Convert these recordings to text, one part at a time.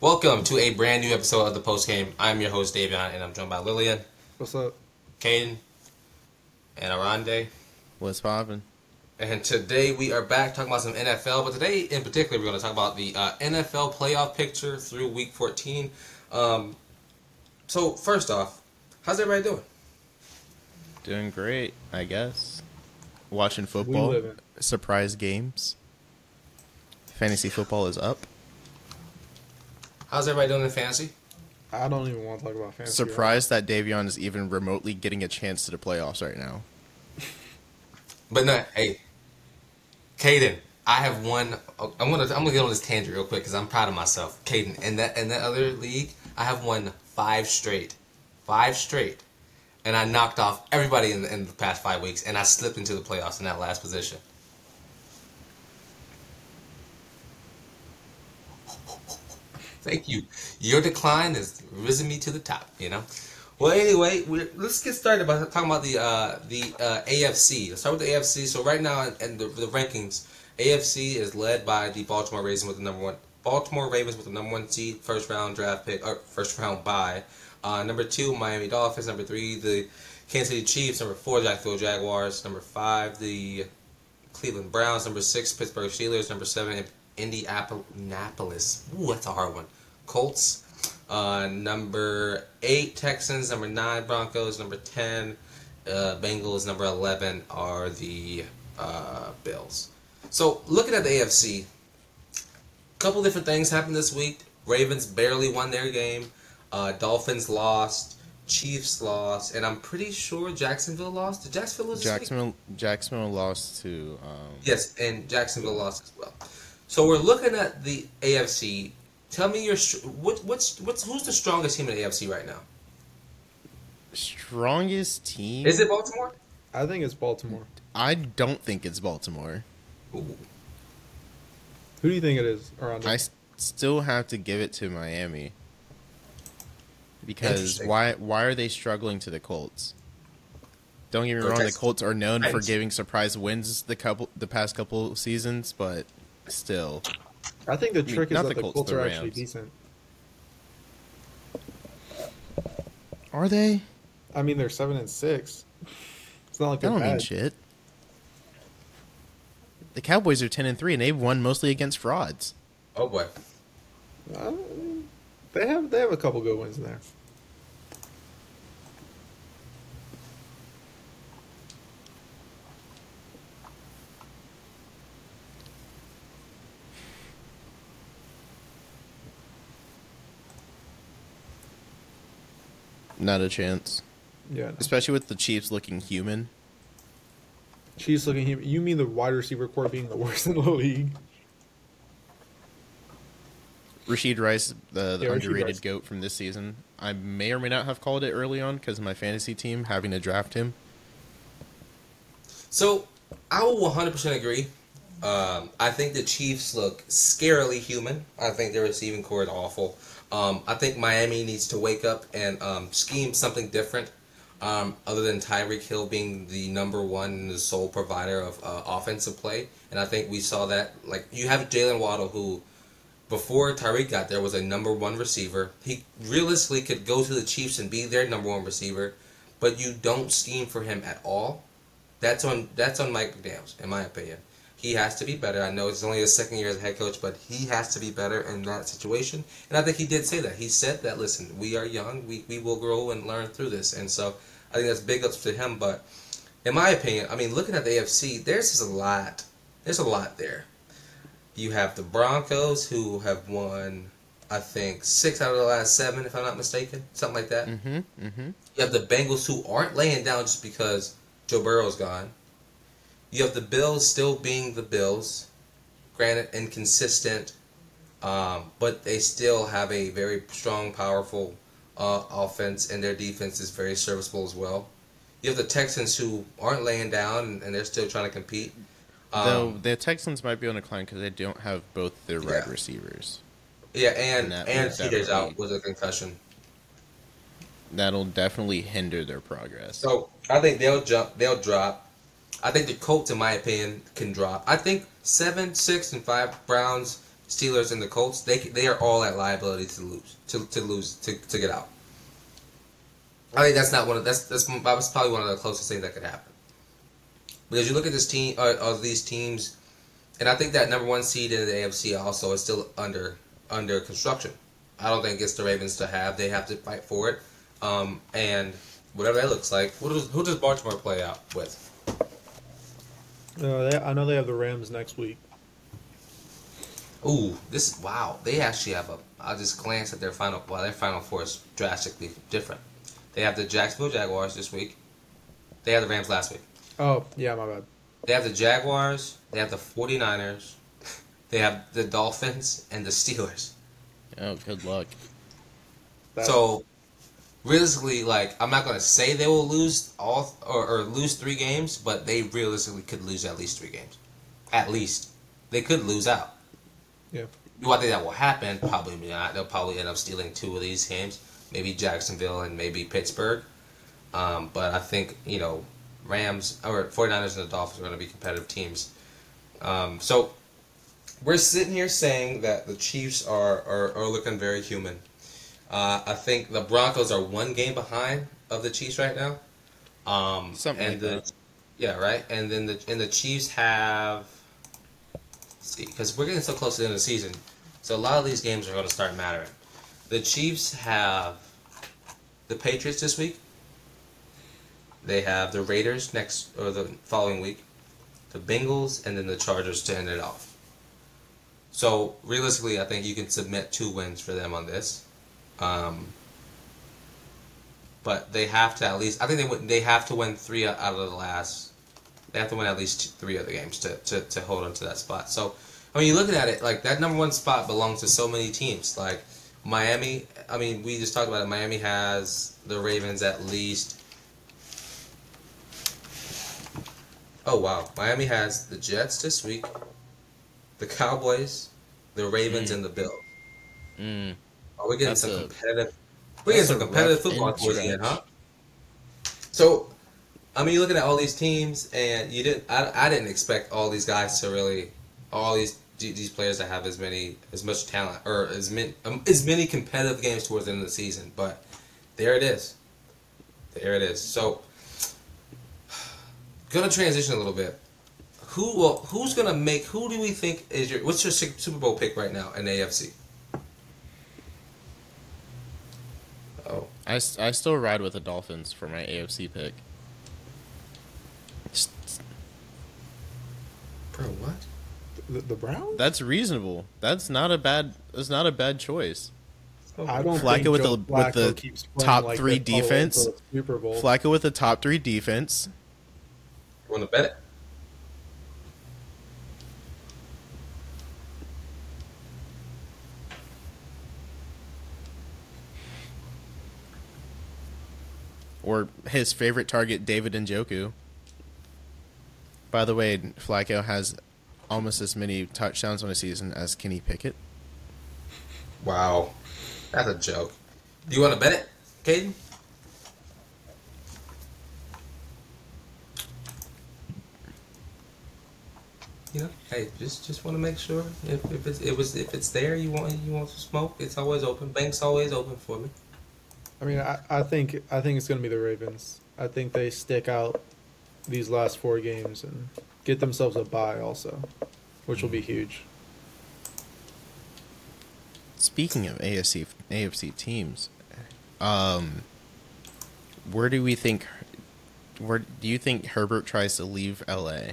Welcome to a brand new episode of the Post Game. I'm your host Davion, and I'm joined by Lillian, What's up? Kaden, and Oronde. What's poppin'? And today we are back talking about some NFL, but today in particular we're going to talk about the uh, NFL playoff picture through Week 14. Um, so first off, how's everybody doing? Doing great, I guess. Watching football. Surprise games. Fantasy football is up. How's everybody doing in fantasy? I don't even want to talk about fantasy. Surprised that Davion is even remotely getting a chance to the playoffs right now. But no, hey, Kaden, I have one. I'm gonna I'm gonna get on this tangent real quick because I'm proud of myself. Kaden, in that in that other league, I have won five straight, five straight, and I knocked off everybody in the, in the past five weeks, and I slipped into the playoffs in that last position. Thank you. Your decline has risen me to the top. You know. Well, anyway, let's get started by talking about the uh, the uh, AFC. Let's start with the AFC. So right now, in the, the rankings, AFC is led by the Baltimore Ravens with the number one. Baltimore Ravens with the number one seed, first round draft pick, or first round bye. Uh, number two, Miami Dolphins. Number three, the Kansas City Chiefs. Number four, Jacksonville Jaguars. Number five, the Cleveland Browns. Number six, Pittsburgh Steelers. Number seven, Indianapolis. Ooh, that's a hard one. Colts. Uh, number eight, Texans. Number nine, Broncos. Number ten, uh, Bengals. Number eleven are the uh, Bills. So looking at the AFC, a couple different things happened this week. Ravens barely won their game. Uh, Dolphins lost. Chiefs lost, and I'm pretty sure Jacksonville lost. Did Jacksonville lose? Jacksonville Jacksonville lost to um, Yes, and Jacksonville lost as well. So we're looking at the AFC. Tell me your what, what's what's who's the strongest team in the AFC right now? strongest team. Is it Baltimore? I think it's Baltimore. I don't think it's Baltimore. Ooh. Who do you think it is? Around I s- still have to give it to Miami. Because why why are they struggling to the Colts? Don't get me Go wrong, the Colts are known for giving surprise wins the couple the past couple seasons, but still. I think the mean, trick is that the the Colts, Colts the are actually decent. Are they? I mean, they're seven and six. It's not like That they're don't mean shit. The Cowboys are ten and three and they've won mostly against frauds. Oh boy. Uh, they have they have a couple good wins in there. Not a chance. Yeah. Especially with the Chiefs looking human. Chiefs looking. human. You mean the wide receiver core being the worst in the league? Rashee Rice, the, the Yeah, underrated Rice. goat from this season. I may or may not have called it early on because of my fantasy team having to draft him. So I will 100% agree. Um, I think the Chiefs look scarily human. I think their receiving core is awful. Um, I think Miami needs to wake up and um, scheme something different. Um, other than Tyreek Hill being the number one and the sole provider of uh, offensive play, and I think we saw that. Like you have Jaylen Waddle, who before Tyreek got there was a number one receiver. He realistically could go to the Chiefs and be their number one receiver, but you don't scheme for him at all. That's on that's on Mike McDaniels, in my opinion. He has to be better. I know it's only his second year as a head coach, but he has to be better in that situation. And I think he did say that. He said that, listen, we are young, we, we will grow and learn through this. And so I think that's big ups to him. But in my opinion, I mean, looking at the AFC, there's just a lot. There's a lot there. You have the Broncos, who have won, I think, six out of the last seven, if I'm not mistaken, something like that. Mm-hmm. Mm-hmm. You have the Bengals who aren't laying down just because Joe Burrow's gone. You have the Bills still being the Bills, granted inconsistent, um, but they still have a very strong, powerful uh, offense, and their defense is very serviceable as well. You have the Texans who aren't laying down and, and they're still trying to compete. Though Um, the Texans might be on a climb because they don't have both their wide Yeah. receivers. yeah, and and and would out with a concussion. That'll definitely hinder their progress. So I think they'll jump. They'll drop. I think the Colts, in my opinion, can drop. I think seven, six, and five Browns, Steelers, and the Colts, they they are all at liability to lose to, to lose to, to get out. I think that's not one of that's that's that's probably one of the closest things that could happen. Because you look at this team uh, of these teams, and I think that number one seed in the AFC also is still under under construction. I don't think it's the Ravens to have. They have to fight for it, um, and whatever that looks like. Who does who does Baltimore play out with? Uh, they, I know they have the Rams next week. Ooh, this wow! They actually have a. I just glanced at their final. Well, their final four is drastically different. They have the Jacksonville Jaguars this week. They had the Rams last week. Oh yeah, my bad. They have the Jaguars. They have the 49ers. They have the Dolphins and the Steelers. Oh, good luck. That- So, realistically, like I'm not gonna say they will lose all or, or lose three games, but they realistically could lose at least three games. At least they could lose out. Yeah. Do I think that will happen? Probably not. They'll probably end up stealing two of these games, maybe Jacksonville and maybe Pittsburgh. Um, but I think you know Rams or 49ers and the Dolphins are going to be competitive teams. Um, so we're sitting here saying that the Chiefs are, are, are looking very human. Uh, I think the Broncos are one game behind of the Chiefs right now. Um, Something and like the, that. Yeah, right. And then the and the Chiefs have. let's see, because we're getting so close to the end of the season, so a lot of these games are going to start mattering. The Chiefs have the Patriots this week. They have the Raiders next or the following week, the Bengals, and then the Chargers to end it off. So realistically, I think you can submit two wins for them on this. Um, but they have to at least. I think they would. They have to win three out of the last. They have to win at least two, three other games to, to, to hold on to that spot. So, I mean, you're looking at it like that number one spot belongs to so many teams. Like Miami. I mean, we just talked about it. Miami has the Ravens at least. Oh wow! Miami has the Jets this week, the Cowboys, the Ravens, Mm. and the Bills. Mm. Are we getting some competitive? We're getting some competitive football towards the end, huh? So, I mean, you're looking at all these teams, and you didn't. I, I didn't expect all these guys to really, all these these players to have as many as much talent or as many um, as many competitive games towards the end of the season. But there it is. There it is. So, gonna transition a little bit. Who will? Who's gonna make? Who do we think is your? What's your Super Bowl pick right now in the AFC? I, s- I still ride with the Dolphins for my AFC pick. Bro, what? The, the Browns? That's reasonable. That's not a bad. That's not a bad choice. I don't Flacco think with Joe the- with the top like three this all the way defense. till the Super Bowl. Flacco with the top three defense. You want to bet it? Or his favorite target, David Njoku. By the way, Flacco has almost as many touchdowns on a season as Kenny Pickett. Wow. That's a joke. Do you want to bet it, Kaden? You know, hey, just just want to make sure if, if it's it was if it's there, you want you want some smoke. It's always open. Bank's always open for me. I mean, I, I think I think it's going to be the Ravens. I think they stick out these last four games and get themselves a bye also, which will be huge. Speaking of AFC AFC teams, um, where do we think? Where do you think Herbert tries to leave LA?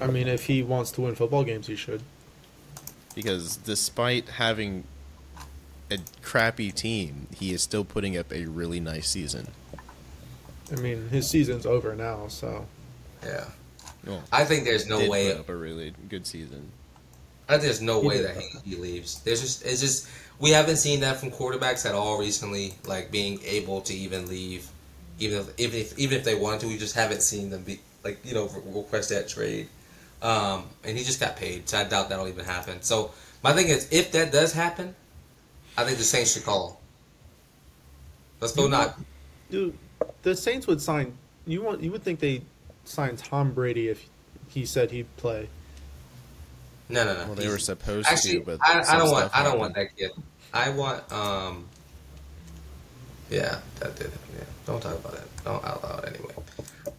I mean, if he wants to win football games, he should. Because despite having a crappy team, he is still putting up a really nice season. I mean, his season's over now, so Yeah, Well, I think there's no way. put up a really good season. I think there's no He way that he, he leaves. There's just it's just we haven't seen that from quarterbacks at all recently, like being able to even leave, even if even if even if they wanted to, we just haven't seen them be like you know request that trade. Um, and he just got paid, so I doubt that'll even happen. So my thing is, if that does happen, I think the Saints should call. Let's go not. dude, the Saints would sign. You want? You would think they sign Tom Brady if he said he'd play. No, no, no. Well, they he's- were supposed Actually, to, but I, I don't want. stuff I don't happened. want that kid. I want. Um. Yeah, that did. Yeah, don't talk about it. Don't out loud anyway.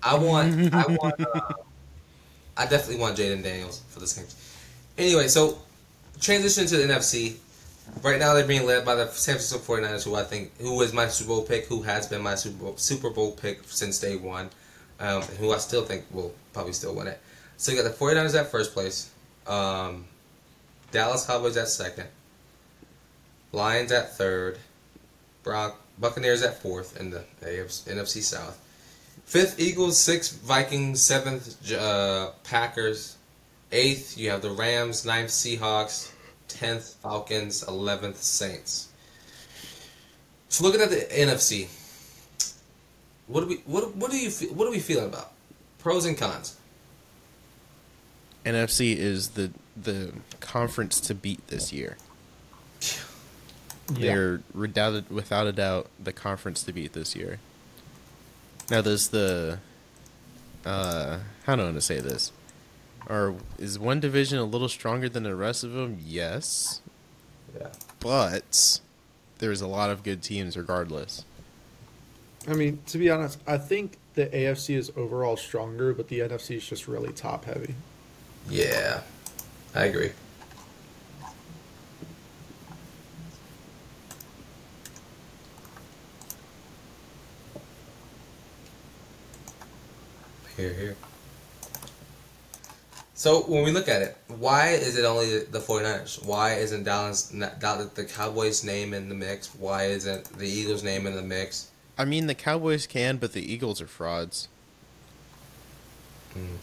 I want. I want. Uh, I definitely want Jayden Daniels for the Saints. Anyway, so transition to the NFC. Right now, they're being led by the San Francisco 49ers, who I think who is my Super Bowl pick, who has been my Super Bowl, Super Bowl pick since day one, um, who I still think will probably still win it. So you got the 49ers at first place. Um, Dallas Cowboys at second. Lions at third. Brock Buccaneers at fourth in the NFC South. Fifth Eagles, sixth Vikings, seventh uh, Packers, eighth you have the Rams, ninth Seahawks, tenth Falcons, eleventh Saints. So looking at the NFC, what do we what what do you fe- what are we feeling about? Pros and cons. NFC is the the conference to beat this year. Yeah. They're redoubted, without a doubt the conference to beat this year. Now, there's the uh, how do I want to say this? Or is one division a little stronger than the rest of them? Yes, Yeah. but there's a lot of good teams regardless. I mean, to be honest, I think the AFC is overall stronger, but the NFC is just really top heavy. Yeah, I agree. Here, here. So when we look at it, why is it only the 49ers? Why isn't Dallas not, Dallas the Cowboys' name in the mix? Why isn't the Eagles' name in the mix? I mean, the Cowboys can, but the Eagles are frauds. Mm.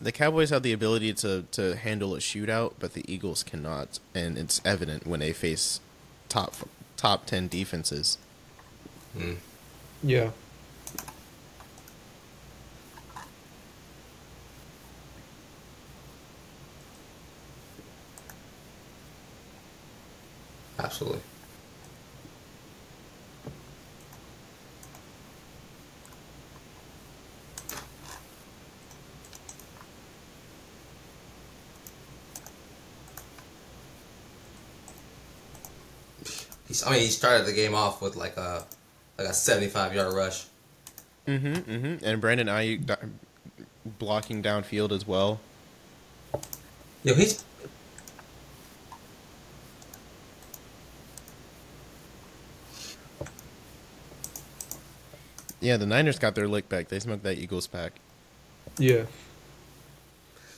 The Cowboys have the ability to, to handle a shootout, but the Eagles cannot, and it's evident when they face top top ten defenses. Mm. Yeah. Absolutely. He's, I mean, he started the game off with like a like a seventy-five yard rush. Mm-hmm. Mm-hmm. And Brandon Aiyuk blocking downfield as well. Yo, he's Yeah, the Niners got their lick back. They smoked that Eagles pack. Yeah.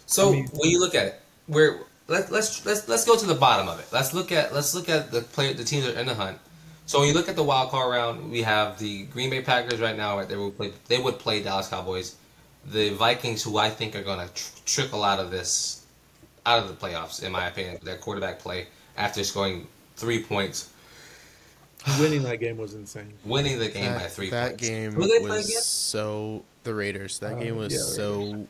So I mean- when you look at it, we're let, let's let's let's go to the bottom of it. Let's look at let's look at the player the teams that are in the hunt. So when you look at the wild card round, we have the Green Bay Packers right now. Right, they would play they would play Dallas Cowboys, the Vikings, who I think are going to tr- trickle out of this, out of the playoffs, in my opinion. Their quarterback play after scoring three points, Winning that game was insane. winning the game that, by three that points. game Who they play was so the Raiders. That Uh, game was yeah, so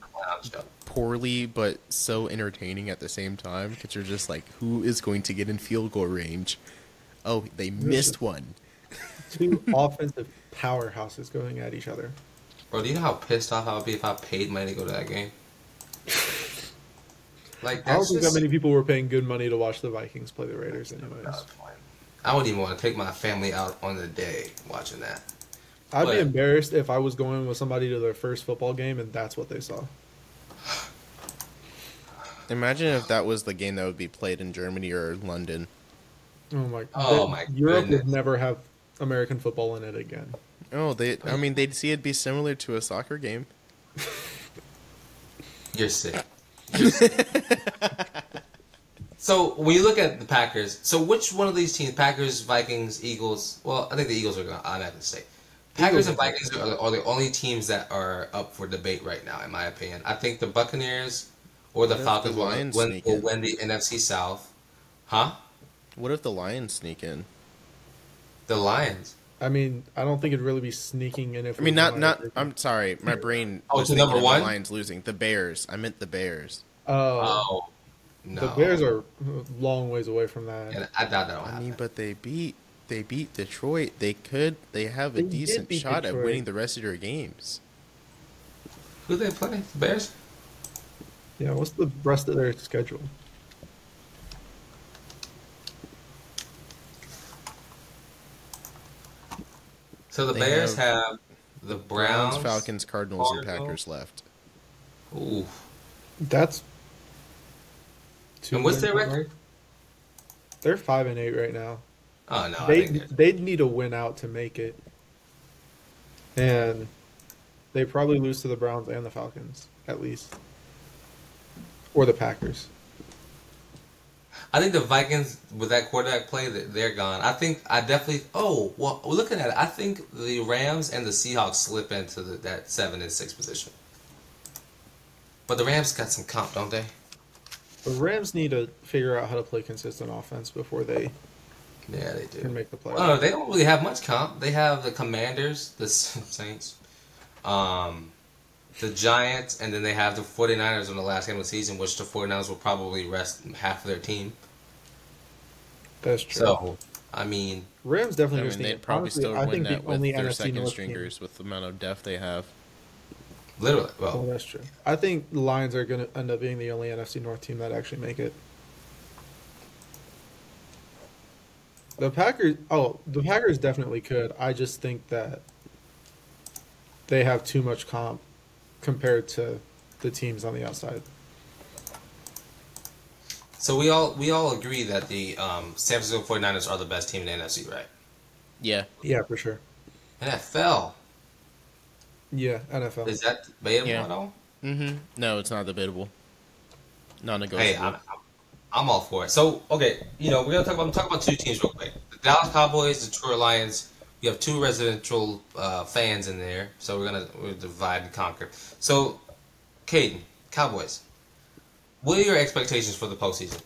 poorly but so entertaining at the same time because you're just like, who is going to get in field goal range? Oh, they missed one. Two offensive powerhouses going at each other. Bro, do you know how pissed off I would be if I paid money to go to that game? Like I don't think just, that many people were paying good money to watch the Vikings play the Raiders, anyways. I wouldn't even want to take my family out on the day watching that. I'd But- be embarrassed if I was going with somebody to their first football game and that's what they saw. Imagine if that was the game that would be played in Germany or London. Oh my! Oh that- my Europe goodness. would never have American football in it again. Oh, they. I mean, they'd see it be similar to a soccer game. You're sick. You're sick. So when you look at the Packers, so which one of these teams, Packers, Vikings, Eagles? Well, I think the Eagles are going I'm going to automatically say. Packers Eagles and Vikings are, are the only teams that are up for debate right now, in my opinion. I think the Buccaneers or the What Falcons the will Lions win, will win the NFC South. Huh? What if the Lions sneak in? The Lions. I mean, I don't think it'd really be sneaking in if. I mean, not not. everything. I'm sorry, my brain. Oh, was to number of the one? Lions losing. The Bears. I meant the Bears. Oh, Oh, no. the Bears are a long ways away from that. Yeah, I doubt that'll happen. I mean, but they beat they beat Detroit. They could. They have a They decent beat shot at winning the rest of their games. Who they play? The Bears? Yeah, what's the rest of their schedule? So the They Bears have have, the Browns, Browns, Falcons, Cardinals, and Packers left. Ooh. That's. Two And what's their record? They're five and eight right now. Oh no, they they'd need a win out to make it, and they probably lose to the Browns and the Falcons at least, or the Packers. I think the Vikings with that quarterback play, that they're gone. I think I definitely. Oh well, looking at it, I think the Rams and the Seahawks slip into the, that seven and six position. But the Rams got some comp, don't they? The Rams need to figure out how to play consistent offense before they Yeah, they do can do. make the playoffs. Oh, they don't really have much comp. They have the Commanders, the Saints, um, the Giants, and then they have the 49ers on the last game of the season, which the 49ers will probably rest half of their team. That's true. So, I mean, Rams definitely. I definitely. mean, they'd probably honestly, still I win that with their NFC second North team- stringers with the amount of depth they have. Literally, Oh, well, that's true. I think the Lions are going to end up being the only NFC North team that actually make it. The Packers, oh, the Packers definitely could. I just think that they have too much comp compared to the teams on the outside. so we all we all agree that the um, San Francisco 49ers are the best team in the NFC, right? Yeah. Yeah, for sure. NFL Yeah, NFL. is that debatable Yeah. at all? Mm-hmm. No, it's not debatable. Non-negotiable. Hey, I'm, I'm, I'm all for it. So, okay, you know, we're gonna talk about I'm talking about two teams real quick: the Dallas Cowboys, the Detroit Lions. You have two residential uh, fans in there, so we're gonna we're divide and conquer. So, Kaden, Cowboys. What are your expectations for the postseason?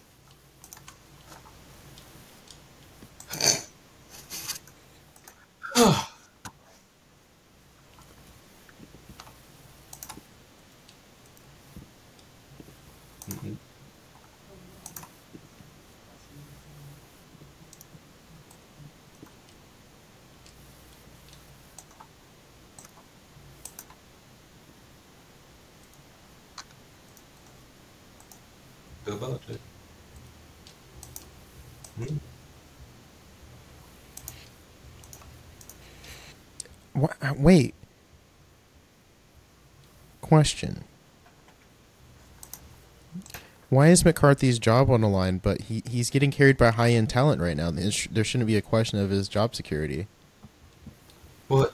Uh, wait. Question. Why is McCarthy's job on the line, but he, he's getting carried by high end talent right now? There shouldn't be a question of his job security. What?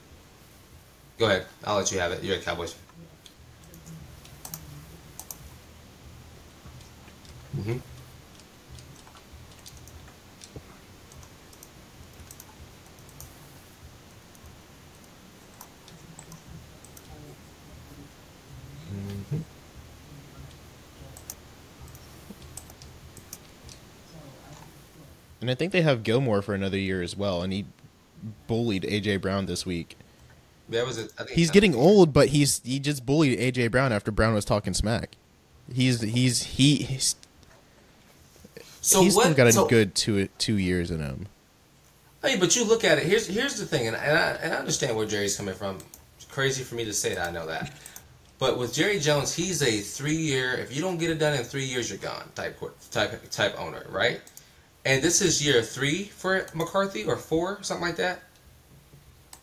Go ahead. I'll let you have it. You're a Cowboys. Mm-hmm. And I think they have Gilmore for another year as well, and he bullied AJ Brown this week. That was He's getting old, but he's he just bullied AJ Brown after Brown was talking smack. He's he's he he's, So he's what? still got a so, good two two years in him. Hey, but you look at it. Here's here's the thing, and, and I and I understand where Jerry's coming from. It's crazy for me to say that. I know that. But with Jerry Jones, he's a three-year. If you don't get it done in three years, you're gone. Type type type owner, right? And this is year three for McCarthy or four, something like that.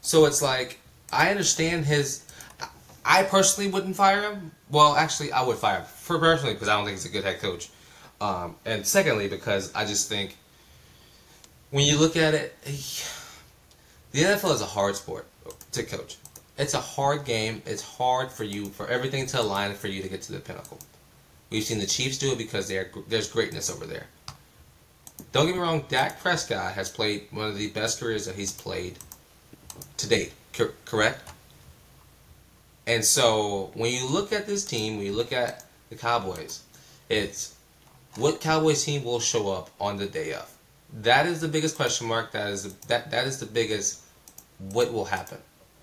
So it's like I understand his. I personally wouldn't fire him. Well, actually, I would fire him for personally because I don't think he's a good head coach. Um, and secondly, because I just think when you look at it, the NFL is a hard sport to coach. It's a hard game. It's hard for you for everything to align for you to get to the pinnacle. We've seen the Chiefs do it because there's greatness over there. Don't get me wrong. Dak Prescott has played one of the best careers that he's played to date. Cor- correct. And so when you look at this team, when you look at the Cowboys, it's what Cowboys team will show up on the day of. That is the biggest question mark. That is the, that that is the biggest what will happen.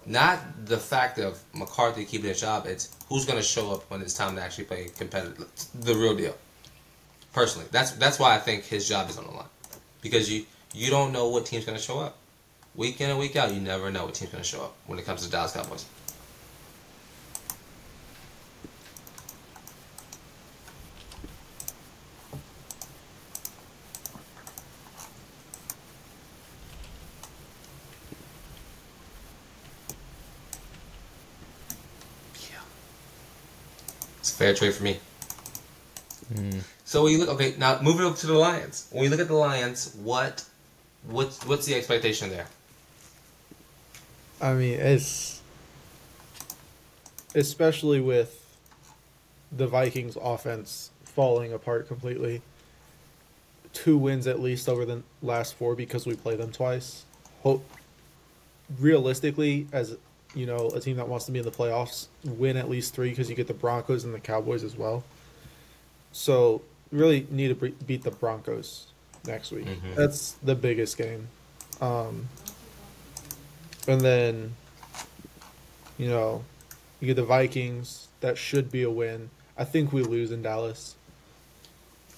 Not the fact of McCarthy keeping his job. It's who's going to show up when it's time to actually play competitive. The real deal. Personally, that's that's why I think his job is on the line, because you you don't know what team's gonna show up, week in and week out. You never know what team's gonna show up when it comes to Dallas Cowboys. fair trade for me. Mm. So when you look, okay, now moving up to the Lions. When you look at the Lions, what, what's what's the expectation there? I mean, it's especially with the Vikings offense falling apart completely. Two wins at least over the last four because we play them twice. Hope realistically, as you know, a team that wants to be in the playoffs, win at least three because you get the Broncos and the Cowboys as well. So really need to be- beat the Broncos next week. Mhm. That's the biggest game. Um, and then, you know, you get the Vikings. That should be a win. I think we lose in Dallas.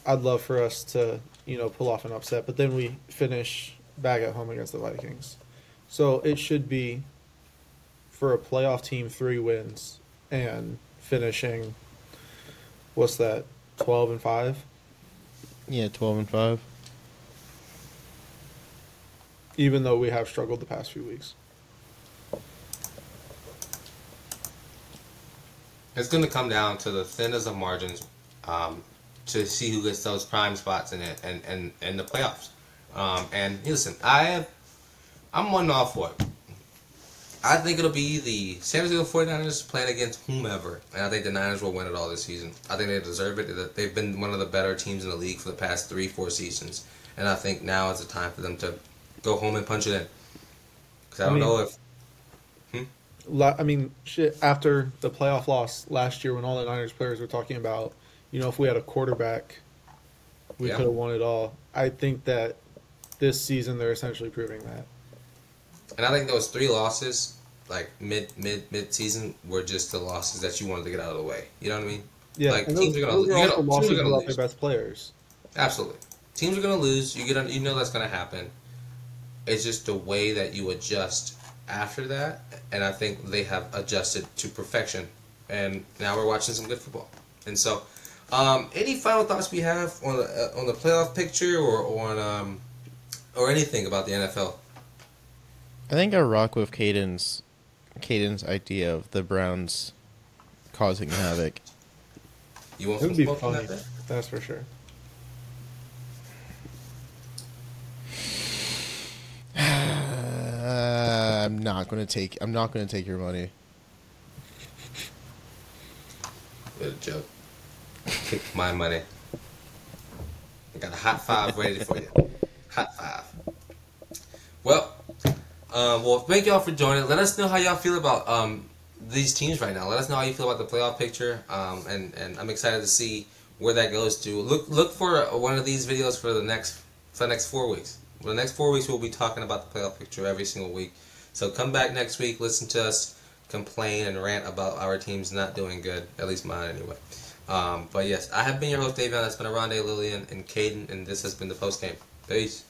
I'd love for us to, you know, pull off an upset, but then we finish back at home against the Vikings. So it should be for a playoff team three wins and finishing what's that, twelve and five? Yeah, twelve and five. Even though we have struggled the past few weeks. It's going to come down to the thinnest of margins um, to see who gets those prime spots in it and and in the playoffs. Um, and listen, I have, I'm one off for it. I think it'll be the San Francisco 49ers playing against whomever, and I think the Niners will win it all this season. I think they deserve it. They've been one of the better teams in the league for the past three, four seasons, and I think now is the time for them to go home and punch it in. Because I I don't mean- know if hmm? La- I mean, shit. After the playoff loss last year, when all the Niners players were talking about, you know, if we had a quarterback, we Yeah. could have won it all. I think that this season they're essentially proving that. And I think those three losses, like mid mid mid season, were just the losses that you wanted to get out of the way. You know what I mean? Yeah, Like, and teams are gonna- those you are gotta- also teams are gonna lose. their best players. Absolutely. Teams are gonna lose. You get on, you know that's gonna happen. It's just the way that you adjust after that, and I think they have adjusted to perfection. And now we're watching some good football. And so, um, any final thoughts we have on the uh, on the playoff picture or on um, or anything about the NFL? I think I rock with Kaden's Kaden's idea of the Browns causing havoc. You want It some would be smoke on funny. that? Bit? That's for sure. Uh, I'm not gonna take. I'm not gonna take your money. What a joke. Take my money. I got a hot five ready for you. Hot five. Um, well, thank y'all for joining. Let us know how y'all feel about um, these teams right now. Let us know how you feel about the playoff picture, um, and and I'm excited to see where that goes to. Look look for one of these videos for the next for the next four weeks. For the next four weeks, we'll be talking about the playoff picture every single week. So come back next week, listen to us complain and rant about our teams not doing good. At least mine, anyway. Um, but yes, I have been your host, Davion. That's been Oronde, Lillian, and Kaden, and this has been the post game. Peace.